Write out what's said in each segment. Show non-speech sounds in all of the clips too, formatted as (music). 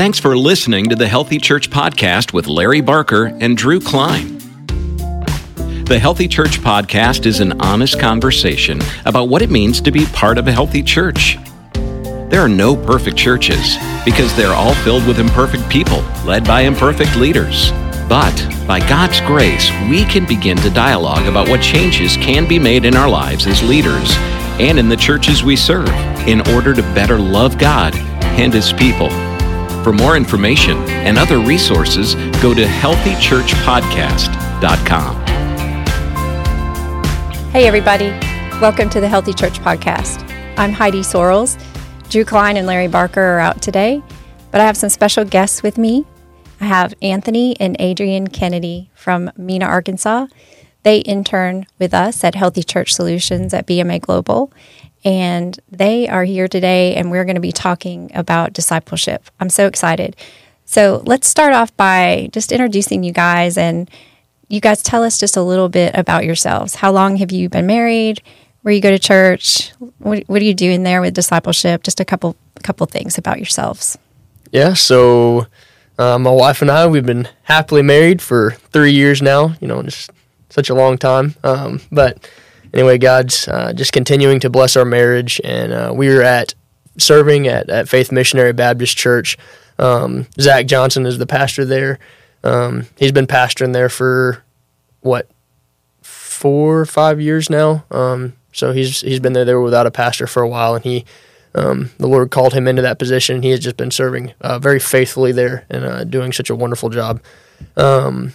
Thanks for listening to the Healthy Church Podcast with Larry Barker and Drew Klein. The Healthy Church Podcast is an honest conversation about what it means to be part of a healthy church. There are no perfect churches because they're all filled with imperfect people led by imperfect leaders. But by God's grace, we can begin to dialogue about what changes can be made in our lives as leaders and in the churches we serve in order to better love God and His people. For more information and other resources, go to healthychurchpodcast.com. Hey, everybody. Welcome to the Healthy Church Podcast. I'm Heidi Sorrells. Drew Klein and Larry Barker are out today, but I have some special guests with me. I have Anthony and Adrienne Kennedy from Mena, Arkansas. They intern with us at Healthy Church Solutions at BMA Global, and they are here today, and we're going to be talking about discipleship. I'm so excited. So let's start off by just introducing you guys, and you guys tell us just a little bit about yourselves. How long have you been married? Where you go to church? What, what are you doing there with discipleship? Just a couple couple things about yourselves. Yeah, so uh, my wife and I we've been happily married for three years now. You know, just such a long time. Um, but anyway, God's uh, just continuing to bless our marriage, and uh, we are at serving at, at Faith Missionary Baptist Church. Um, Zach Johnson is the pastor there. Um, he's been pastoring there for what four or five years now. Um, so he's he's been there there without a pastor for a while, and he um, the Lord called him into that position. He has just been serving uh, very faithfully there and uh, doing such a wonderful job. Um,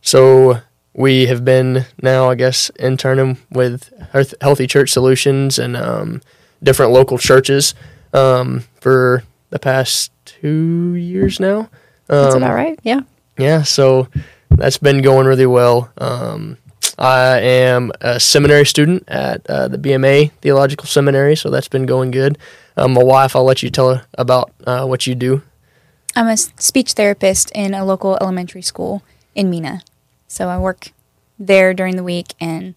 so we have been now, I guess, interning with Healthy Church Solutions and um, different local churches um, for the past two years now. That's about right. Yeah. Yeah. So that's been going really well. Um, I am a seminary student at uh, the BMA Theological Seminary, so that's been going good. Um, my wife, I'll let you tell her about uh, what you do. I'm a speech therapist in a local elementary school in Mena. So I work there during the week and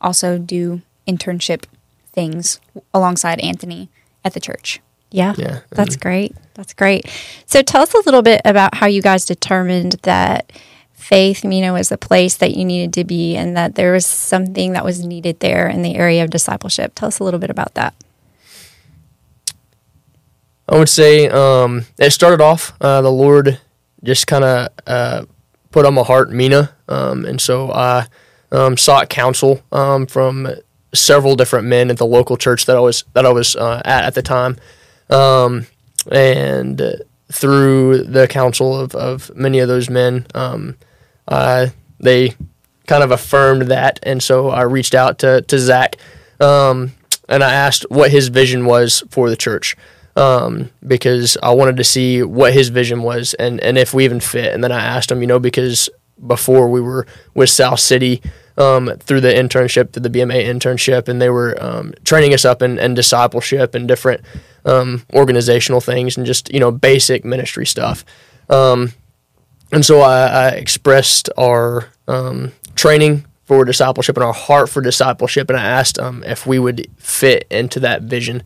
also do internship things alongside Anthony at the church. Yeah, yeah. that's great. That's great. So tell us a little bit about how you guys determined that faith, Mena, was a place that you needed to be and that there was something that was needed there in the area of discipleship. Tell us a little bit about that. I would say um, it started off, uh, the Lord just kind of uh, put on my heart Mena. um, and so I um, sought counsel um, from several different men at the local church that I was that I was uh, at at the time, um, and through the counsel of, of many of those men, um, they kind of affirmed that, and so I reached out to to Zach, um, and I asked what his vision was for the church um, because I wanted to see what his vision was and, and if we even fit. And then I asked him, you know, because before we were with South City um, through the internship, through the BMA internship, and they were um, training us up in, in discipleship and different um, organizational things and just, you know, basic ministry stuff. Um, and so I, I expressed our um, training for discipleship and our heart for discipleship, and I asked if we would fit into that vision.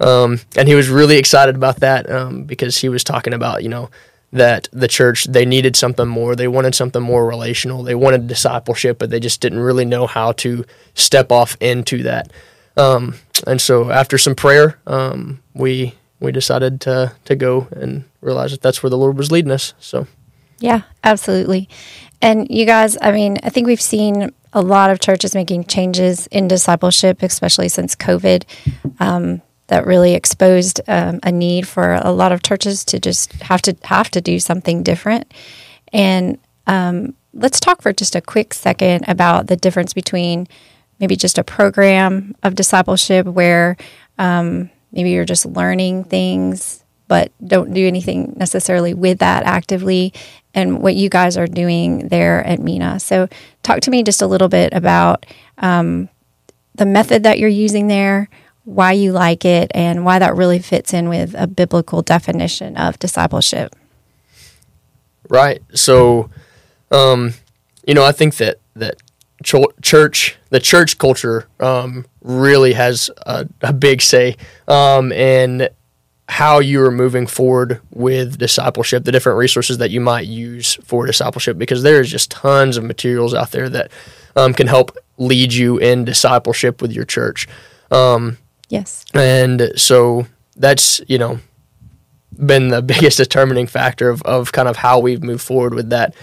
Um, and he was really excited about that um, because he was talking about, you know, that the church, they needed something more. They wanted something more relational. They wanted discipleship, but they just didn't really know how to step off into that. Um, and so after some prayer, um, we we decided to to go and realize that that's where the Lord was leading us. So, yeah, absolutely. And you guys, I mean, I think we've seen a lot of churches making changes in discipleship, especially since COVID. Um, that really exposed um, a need for a lot of churches to just have to have to do something different. And um, let's talk for just a quick second about the difference between maybe just a program of discipleship where um, maybe you're just learning things but don't do anything necessarily with that actively and what you guys are doing there at Mena So, talk to me just a little bit about um, the method that you're using there, why you like it and why that really fits in with a biblical definition of discipleship. Right. So, um, you know, I think that that church, the church culture, um, really has a, a big say, um, and how you are moving forward with discipleship, the different resources that you might use for discipleship, because there is just tons of materials out there that um, can help lead you in discipleship with your church. Um, yes. And so that's, you know, been the (laughs) biggest determining factor of, of kind of how we've moved forward with that.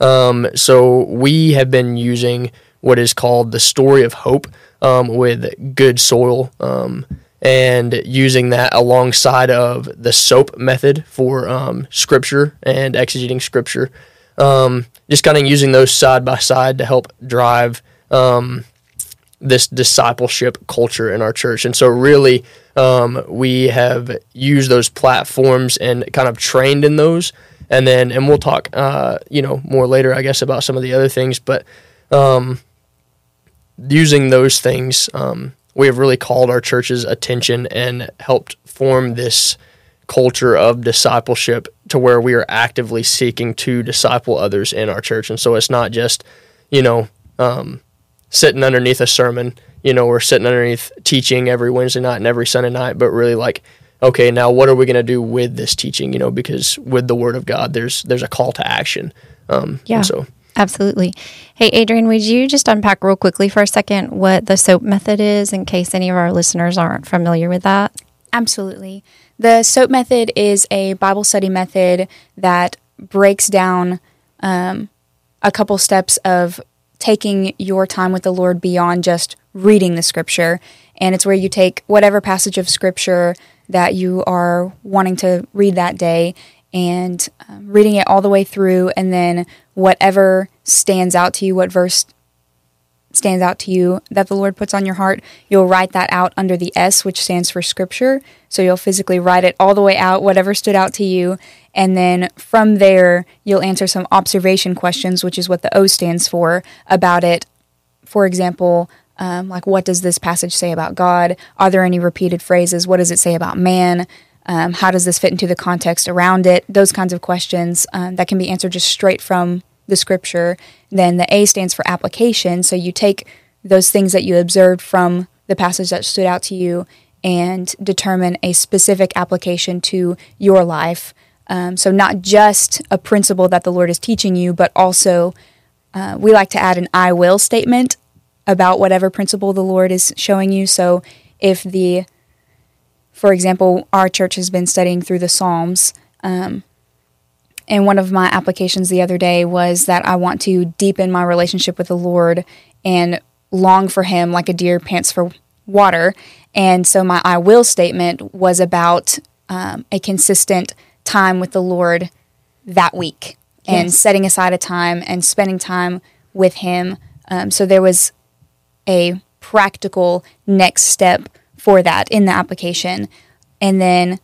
Um, so we have been using what is called the story of hope um, with good soil um, and using that alongside of the soap method for um, scripture and exegeting scripture. Um, just kind of using those side by side to help drive um, this discipleship culture in our church. And so, really, um, we have used those platforms and kind of trained in those. And then, and we'll talk, uh, you know, more later, I guess, about some of the other things. But um, using those things, um, we have really called our church's attention and helped form this culture of discipleship to where we are actively seeking to disciple others in our church. And so it's not just, you know, um, sitting underneath a sermon, you know, or sitting underneath teaching every Wednesday night and every Sunday night, but really like, okay, now what are we going to do with this teaching? You know, because with the Word of God, there's there's a call to action. Um, yeah. So Absolutely. Hey, Adrienne, would you just unpack real quickly for a second what the SOAP method is in case any of our listeners aren't familiar with that? Absolutely. The SOAP method is a Bible study method that breaks down um, a couple steps of taking your time with the Lord beyond just reading the scripture. And it's where you take whatever passage of scripture that you are wanting to read that day and um, reading it all the way through, and then whatever stands out to you, what verse stands out to you that the Lord puts on your heart, you'll write that out under the S, which stands for scripture. So you'll physically write it all the way out, whatever stood out to you. And then from there, you'll answer some observation questions, which is what the O stands for, about it. For example, um, like what does this passage say about God? Are there any repeated phrases? What does it say about man? Um, how does this fit into the context around it? Those kinds of questions um, that can be answered just straight from the scripture. Then the A stands for application. So you take those things that you observed from the passage that stood out to you and determine a specific application to your life. Um, so, not just a principle that the Lord is teaching you, but also uh, we like to add an I will statement about whatever principle the Lord is showing you. So, if the for example, our church has been studying through the Psalms. Um, and one of my applications the other day was that I want to deepen my relationship with the Lord and long for Him like a deer pants for water. And so my I will statement was about um, a consistent time with the Lord that week yes. and setting aside a time and spending time with Him. Um, so there was a practical next step for that in the application. And then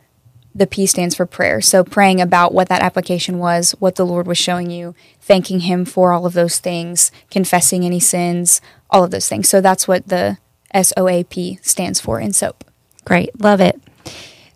the P stands for prayer. So praying about what that application was, what the Lord was showing you, thanking Him for all of those things, confessing any sins, all of those things. So that's what the SOAP stands for in SOAP. Great. Love it.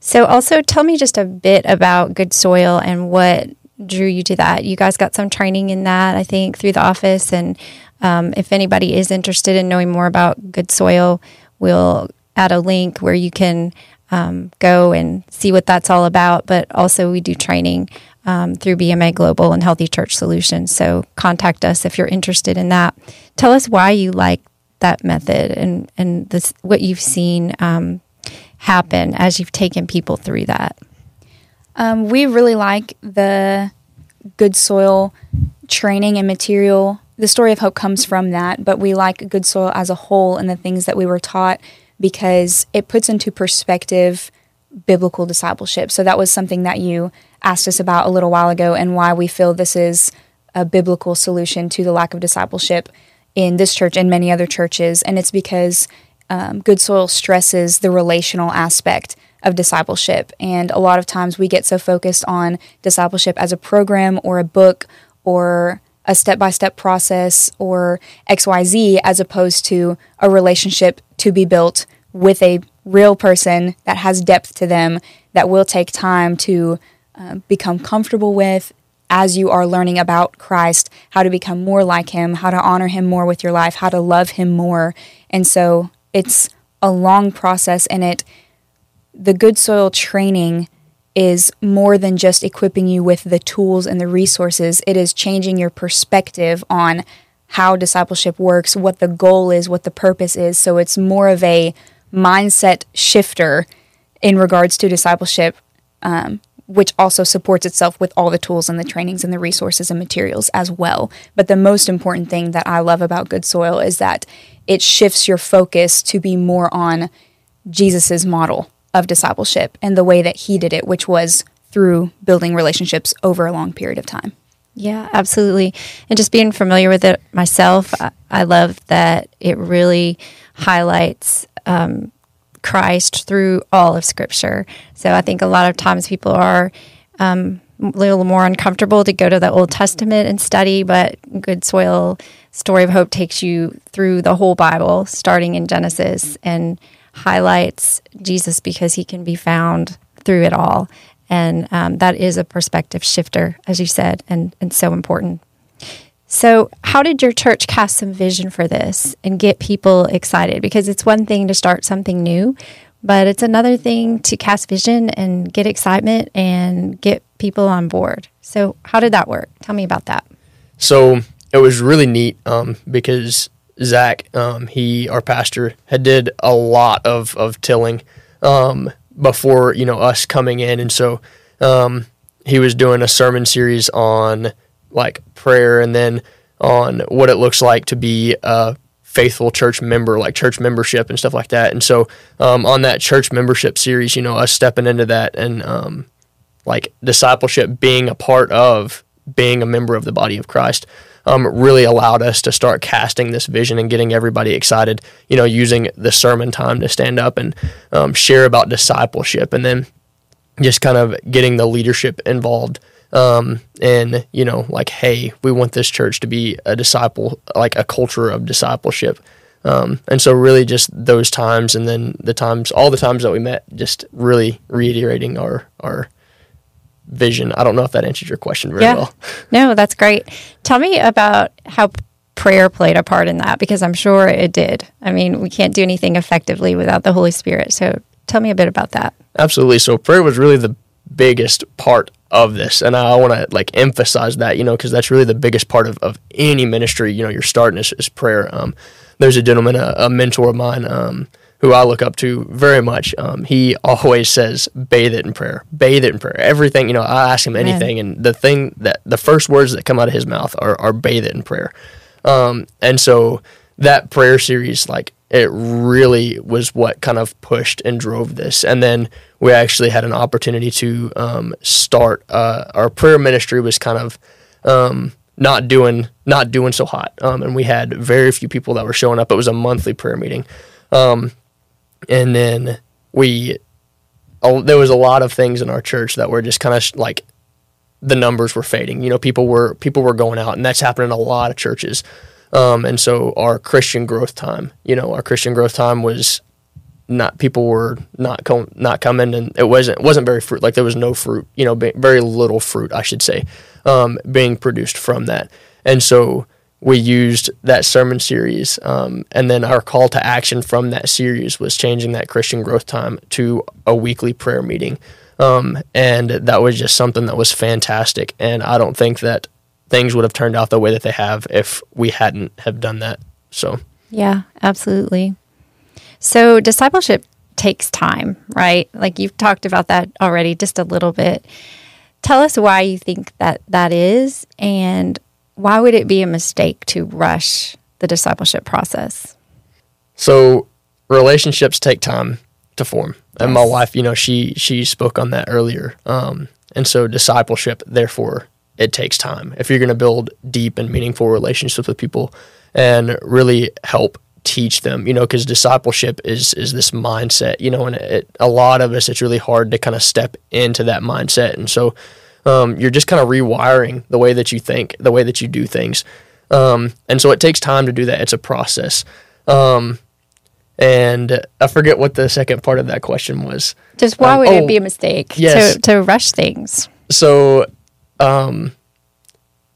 So also tell me just a bit about good soil and what drew you to that. You guys got some training in that, I think, through the office. And um, if anybody is interested in knowing more about good soil, we'll add a link where you can um, go and see what that's all about. But also, we do training um, through BMA Global and Healthy Church Solutions. So contact us if you're interested in that. Tell us why you like that method and and this what you've seen um, happen as you've taken people through that. Um, we really like the good soil training and material. The story of hope comes from that, but we like good soil as a whole and the things that we were taught because it puts into perspective biblical discipleship. So that was something that you asked us about a little while ago and why we feel this is a biblical solution to the lack of discipleship in this church and many other churches. And it's because um, good soil stresses the relational aspect of discipleship. And a lot of times we get so focused on discipleship as a program or a book or a step by step process or XYZ as opposed to a relationship to be built with a real person that has depth to them that will take time to uh, become comfortable with as you are learning about Christ, how to become more like Him, how to honor Him more with your life, how to love Him more. And so it's a long process, and it, the good soil training is more than just equipping you with the tools and the resources. It is changing your perspective on how discipleship works, what the goal is, what the purpose is. So it's more of a mindset shifter in regards to discipleship, um, which also supports itself with all the tools and the trainings and the resources and materials as well. But the most important thing that I love about Good Soil is that it shifts your focus to be more on Jesus's model of discipleship and the way that he did it, which was through building relationships over a long period of time. Yeah, absolutely. And just being familiar with it myself, I, love that it really highlights um, Christ through all of Scripture. So I think a lot of times people are um, a little more uncomfortable to go to the Old Testament and study, but Good Soil Story of Hope takes you through the whole Bible, starting in Genesis, and highlights Jesus because he can be found through it all. And um, that is a perspective shifter, as you said, and, and so important. So, how did your church cast some vision for this and get people excited? Because it's one thing to start something new, but it's another thing to cast vision and get excitement and get people on board. So, how did that work? Tell me about that. So, it was really neat um, because Zach, um, he our pastor, had did a lot of of tilling um, before you know us coming in, and so um, he was doing a sermon series on like prayer, and then on what it looks like to be a faithful church member, like church membership and stuff like that. And so um, on that church membership series, you know, us stepping into that and um, like discipleship being a part of being a member of the body of Christ um, really allowed us to start casting this vision and getting everybody excited, you know, using the sermon time to stand up and um, share about discipleship and then just kind of getting the leadership involved. Um, and you know, like, hey, we want this church to be a disciple, like a culture of discipleship. Um, and so, really, just those times, and then the times, all the times that we met, just really reiterating our our vision. I don't know if that answers your question very yeah. well. No, that's great. Tell me about how prayer played a part in that because I'm sure it did. I mean, we can't do anything effectively without the Holy Spirit. So tell me a bit about that. Absolutely. So prayer was really the biggest part of this and i want to like emphasize that you know because that's really the biggest part of, of any ministry you know you're starting is, is prayer um, there's a gentleman a, a mentor of mine um, who I look up to very much, um, he always says, bathe it in prayer, bathe it in prayer. Everything, you know, I ask him anything, and the thing that the first words that come out of his mouth are, are bathe it in prayer. Um, and so that prayer series, like, it really was what kind of pushed and drove this. And then we actually had an opportunity to um, start uh, our prayer ministry was kind of um, not doing not doing so hot, um, and we had very few people that were showing up. It was a monthly prayer meeting. Um, and then we uh, there was a lot of things in our church that were just kind of sh- like the numbers were fading. You know, people were people were going out, and that's happening in a lot of churches. Um, and so our Christian growth time, you know, our Christian growth time was not people were not com- not coming, and it wasn't wasn't very fruit. Like there was no fruit, you know, very little fruit, I should say, um, being produced from that. And so we used that sermon series. Um, and then our call to action from that series was changing that Christian growth time to a weekly prayer meeting. Um, and that was just something that was fantastic. And I don't think that things would have turned out the way that they have if we hadn't have done that. So, yeah, absolutely. So, discipleship takes time, right? Like you've talked about that already just a little bit. Tell us why you think that that is and why would it be a mistake to rush the discipleship process? So relationships take time to form. And my wife, you know, she she spoke on that earlier. Um, and so discipleship, therefore, it takes time. If you're going to build deep and meaningful relationships with people and really help teach them, you know, because discipleship is is this mindset, you know, and it, a lot of us, it's really hard to kind of step into that mindset. And so um, you're just kind of rewiring the way that you think, the way that you do things. Um, and so it takes time to do that. It's a process. Um, and I forget what the second part of that question was. Just why um, would oh, it be a mistake yes. to, to rush things? So, um,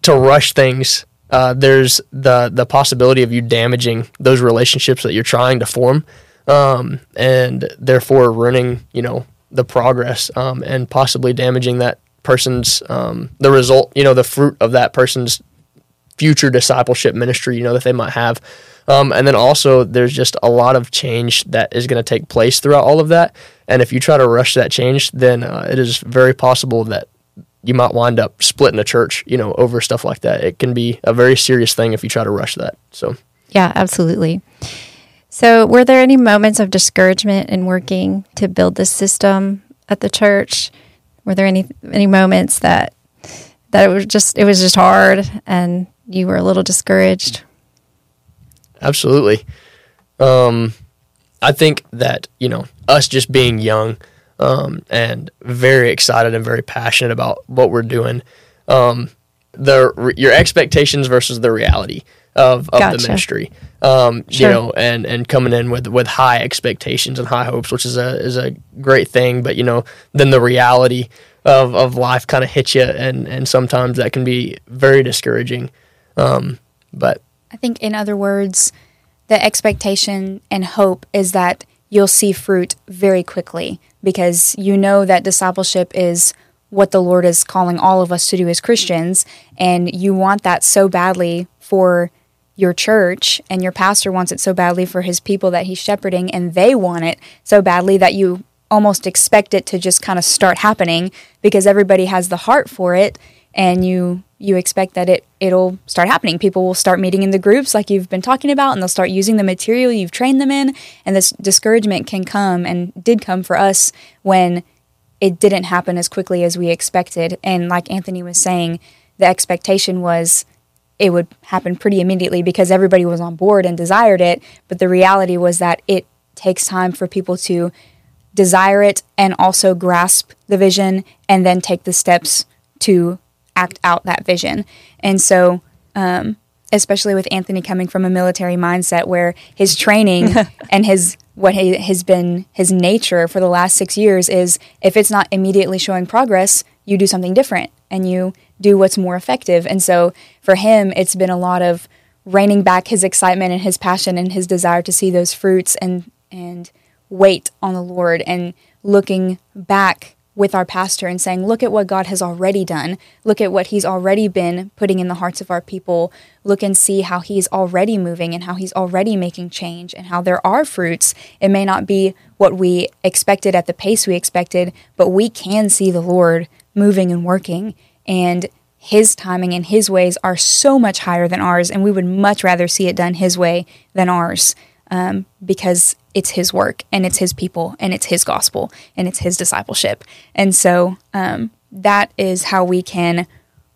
to rush things, uh, there's the the possibility of you damaging those relationships that you're trying to form, um, and therefore ruining, you know, the progress um, and possibly damaging that person's um, the result you know the fruit of that person's future discipleship ministry you know that they might have um, and then also there's just a lot of change that is going to take place throughout all of that and if you try to rush that change then uh, it is very possible that you might wind up splitting a church you know over stuff like that it can be a very serious thing if you try to rush that so Yeah, absolutely. So, were there any moments of discouragement in working to build this system at the church? Were there any any moments that that it was just it was just hard and you were a little discouraged? Absolutely. Um, I think that you know us just being young um, and very excited and very passionate about what we're doing. Um, the your expectations versus the reality of, of Gotcha. the ministry. Um, Sure. You know, and and coming in with with high expectations and high hopes, which is a is a great thing. But you know, then the reality of of life kind of hits you, and and sometimes that can be very discouraging. Um, but I think, in other words, the expectation and hope is that you'll see fruit very quickly because you know that discipleship is what the Lord is calling all of us to do as Christians. And you want that so badly for your church, and your pastor wants it so badly for his people that he's shepherding, and they want it so badly that you almost expect it to just kind of start happening because everybody has the heart for it and you you expect that it it'll start happening. People will start meeting in the groups like you've been talking about and they'll start using the material you've trained them in and this discouragement can come and did come for us when it didn't happen as quickly as we expected. And like Anthony was saying the expectation was it would happen pretty immediately because everybody was on board and desired it but the reality was that it takes time for people to desire it and also grasp the vision and then take the steps to act out that vision. And so, um, especially with Anthony coming from a military mindset where his training (laughs) and his what he, has been his nature for the last six years is if it's not immediately showing progress, you do something different and you do what's more effective. And so for him, it's been a lot of reining back his excitement and his passion and his desire to see those fruits and and wait on the Lord and looking back with our pastor and saying, Look at what God has already done. Look at what He's already been putting in the hearts of our people. Look and see how He's already moving and how He's already making change and how there are fruits. It may not be what we expected at the pace we expected, but we can see the Lord moving and working. And his timing and his ways are so much higher than ours, and we would much rather see it done his way than ours um, because it's his work and it's his people and it's his gospel and it's his discipleship. And so um, that is how we can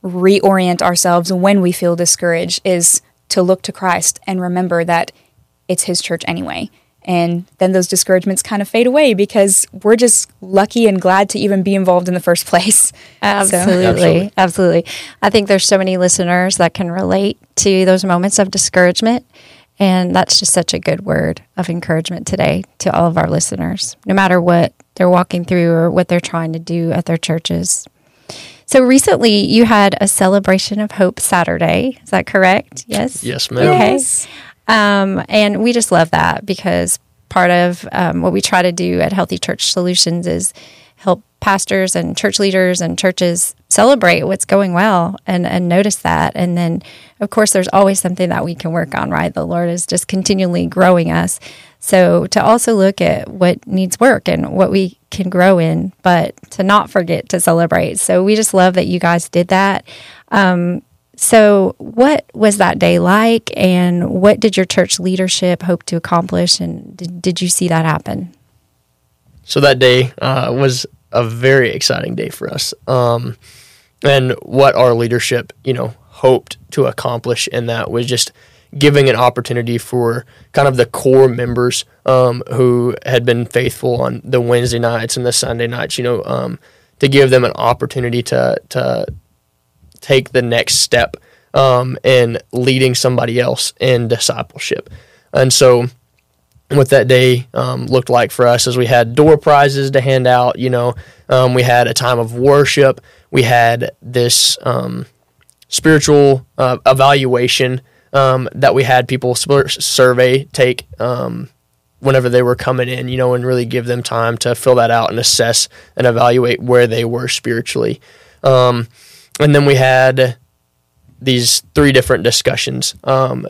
reorient ourselves when we feel discouraged is to look to Christ and remember that it's his church anyway. And then those discouragements kind of fade away because we're just lucky and glad to even be involved in the first (laughs) place. So- Absolutely. Absolutely. Absolutely. I think there's so many listeners that can relate to those moments of discouragement. And that's just such a good word of encouragement today to all of our listeners, no matter what they're walking through or what they're trying to do at their churches. So recently you had a celebration of hope Saturday. Is that correct? Yes. yes, ma'am. Okay. Um, and we just love that because part of um, what we try to do at Healthy Church Solutions is help pastors and church leaders and churches celebrate what's going well and, and notice that. And then, of course, there's always something that we can work on, right? The Lord is just continually growing us. So to also look at what needs work and what we can grow in, but to not forget to celebrate. So we just love that you guys did that. Um, so, what was that day like, and what did your church leadership hope to accomplish, and did, did you see that happen? So that day uh, was a very exciting day for us. Um, and what our leadership, you know, hoped to accomplish in that was just giving an opportunity for kind of the core members um, who had been faithful on the Wednesday nights and the Sunday nights, you know, um, to give them an opportunity to to take the next step um, in leading somebody else in discipleship. And so what that day um, looked like for us is we had door prizes to hand out. You know, um, we had a time of worship. We had this um, spiritual uh, evaluation um, that we had people survey take um, whenever they were coming in, you know, and really give them time to fill that out and assess and evaluate where they were spiritually. Um, and then we had these three different discussions of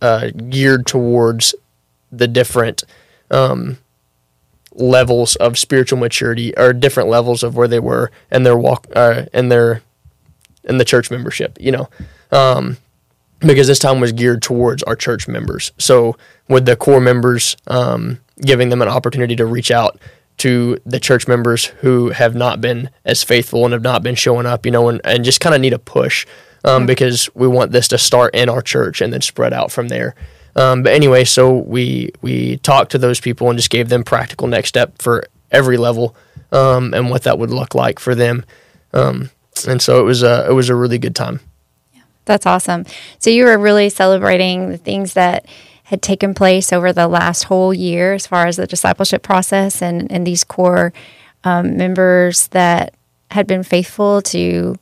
uh, geared towards the different um, levels of spiritual maturity or different levels of where they were and their walk uh, and their in the church membership. You know, um, because this time was geared towards our church members. So with the core members, um, giving them an opportunity to reach out to the church members who have not been as faithful and have not been showing up, you know, and, and just kind of need a push um, because we want this to start in our church and then spread out from there. Um, but anyway, so we we talked to those people and just gave them practical next step for every level um, and what that would look like for them. Um, and so it was a it was a really good time. Yeah, That's awesome. So you were really celebrating the things that had taken place over the last whole year as far as the discipleship process and, and these core um, members that had been faithful to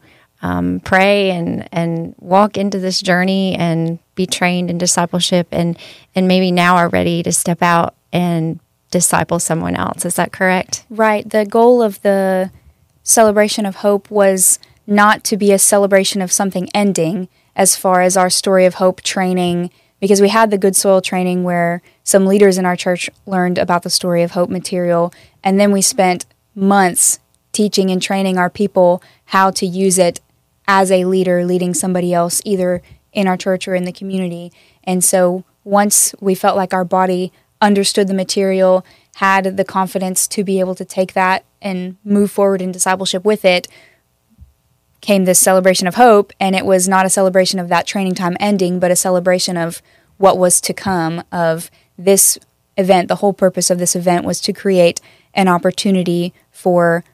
um, pray and, and walk into this journey and be trained in discipleship and, and maybe now are ready to step out and disciple someone else. Is that correct? Right. The goal of the celebration of hope was not to be a celebration of something ending as far as our story of hope training because we had the good soil training where some leaders in our church learned about the story of hope material and then we spent months teaching and training our people how to use it as a leader leading somebody else either in our church or in the community and so once we felt like our body understood the material had the confidence to be able to take that and move forward in discipleship with it came this celebration of hope, and it was not a celebration of that training time ending, but a celebration of what was to come of this event. The whole purpose of this event was to create an opportunity for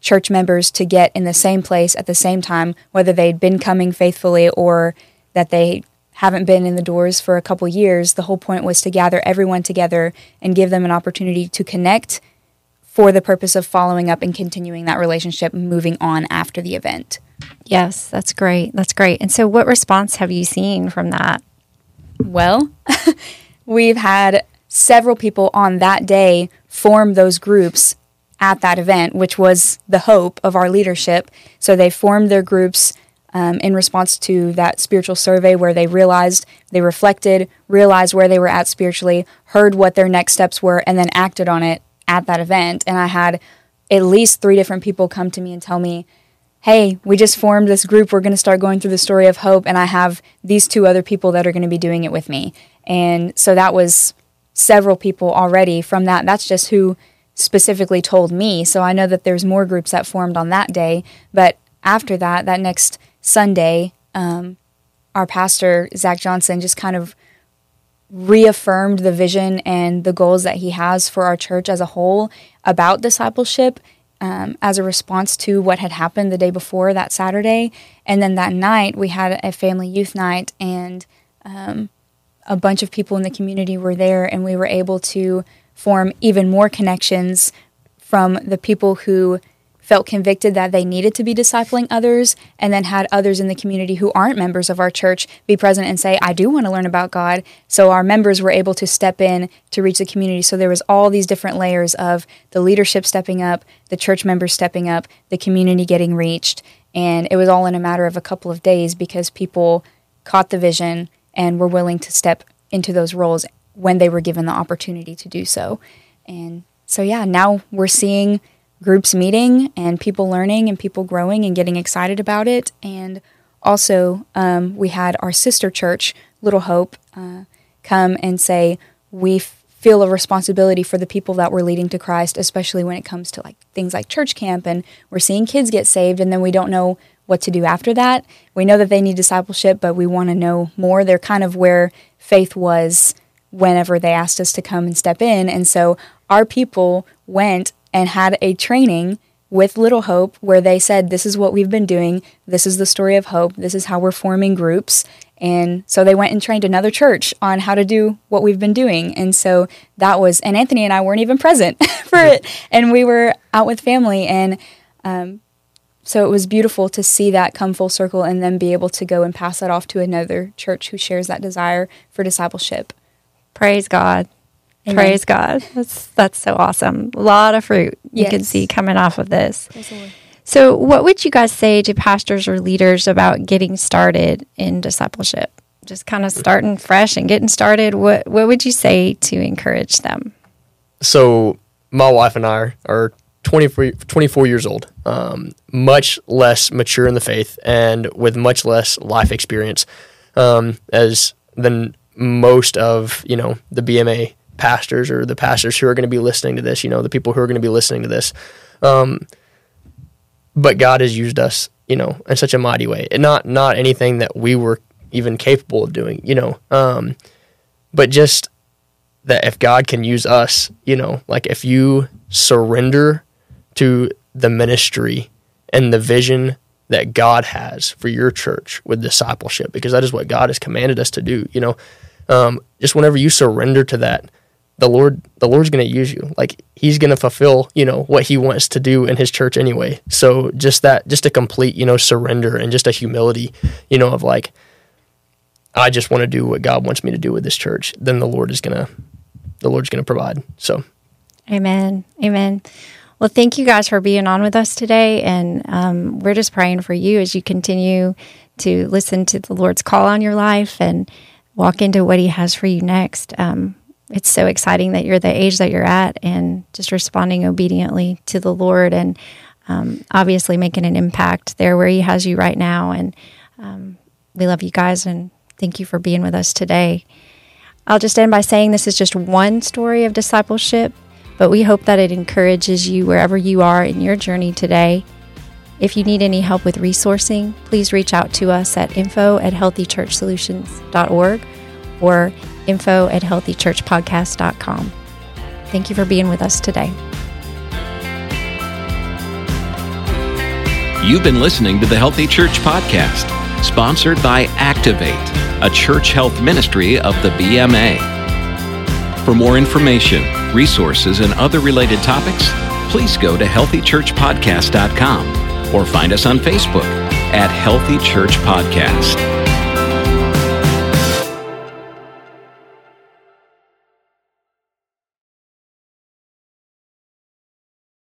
church members to get in the same place at the same time, whether they'd been coming faithfully or that they haven't been in the doors for a couple years. The whole point was to gather everyone together and give them an opportunity to connect for the purpose of following up and continuing that relationship moving on after the event. Yes, that's great. That's great. And so, what response have you seen from that? Well, (laughs) we've had several people on that day form those groups at that event, which was the hope of our leadership. So, they formed their groups um, in response to that spiritual survey where they realized, they reflected, realized where they were at spiritually, heard what their next steps were, and then acted on it at that event. And I had at least three different people come to me and tell me, hey, we just formed this group. We're going to start going through the story of hope, and I have these two other people that are going to be doing it with me. And so that was several people already from that. That's just who specifically told me. So I know that there's more groups that formed on that day. But after that, that next Sunday, um, our pastor, Zach Johnson, just kind of reaffirmed the vision and the goals that he has for our church as a whole about discipleship um, as a response to what had happened the day before that Saturday. And then that night, we had a family youth night, and um, a bunch of people in the community were there, and we were able to form even more connections from the people who felt convicted that they needed to be discipling others, and then had others in the community who aren't members of our church be present and say, I do want to learn about God. So our members were able to step in to reach the community. So there was all these different layers of the leadership stepping up, the church members stepping up, the community getting reached. And it was all in a matter of a couple of days because people caught the vision and were willing to step into those roles when they were given the opportunity to do so. And so, yeah, now we're seeing groups meeting and people learning and people growing and getting excited about it. And also, um, we had our sister church, Little Hope, uh, come and say, We feel a responsibility for the people that we're leading to Christ, especially when it comes to like things like church camp and we're seeing kids get saved and then we don't know what to do after that. We know that they need discipleship, but we want to know more. They're kind of where faith was whenever they asked us to come and step in. And so our people went and had a training with Little Hope where they said, This is what we've been doing. This is the story of hope. This is how we're forming groups. And so they went and trained another church on how to do what we've been doing. And so that was, and Anthony and I weren't even present (laughs) for it. And we were out with family. And um, so it was beautiful to see that come full circle and then be able to go and pass that off to another church who shares that desire for discipleship. Praise God. Amen. Praise God. That's that's so awesome. A lot of fruit you can see coming off of this. So, what would you guys say to pastors or leaders about getting started in discipleship? Just kind of starting fresh and getting started. What what would you say to encourage them? so my wife and I are, are 24, 24 years old, um, much less mature in the faith and with much less life experience um, as than most of you know the BMA pastors or the pastors who are going to be listening to this. You know the people who are going to be listening to this. Um, but God has used us, you know, in such a mighty way, and not not anything that we were even capable of doing, you know. Um, but just that if God can use us, you know, like if you surrender to the ministry and the vision that God has for your church with discipleship, because that is what God has commanded us to do, you know, um, just whenever you surrender to that, the Lord, the Lord's going to use you. Like He's going to fulfill, you know, what He wants to do in His church anyway. So just that, just a complete, you know, surrender and just a humility, you know, of like, I just want to do what God wants me to do with this church. Then the Lord is gonna, the Lord's gonna provide. So Amen. Amen. Well, thank you guys for being on with us today. And um, we're just praying for you as you continue to listen to the Lord's call on your life and walk into what He has for you next. Um, it's so exciting that you're the age that you're at and just responding obediently to the Lord and um, obviously making an impact there where He has you right now. And um, we love you guys and thank you for being with us today. I'll just end by saying this is just one story of discipleship, but we hope that it encourages you wherever you are in your journey today. If you need any help with resourcing, please reach out to us at info at healthychurchsolutions.org or info at healthychurchpodcast.com. Thank you for being with us today. You've been listening to the Healthy Church Podcast, sponsored by Activate, a church health ministry of the BMA. For more information, resources, and other related topics, please go to healthychurchpodcast.com or find us on Facebook at Healthy Church Podcast.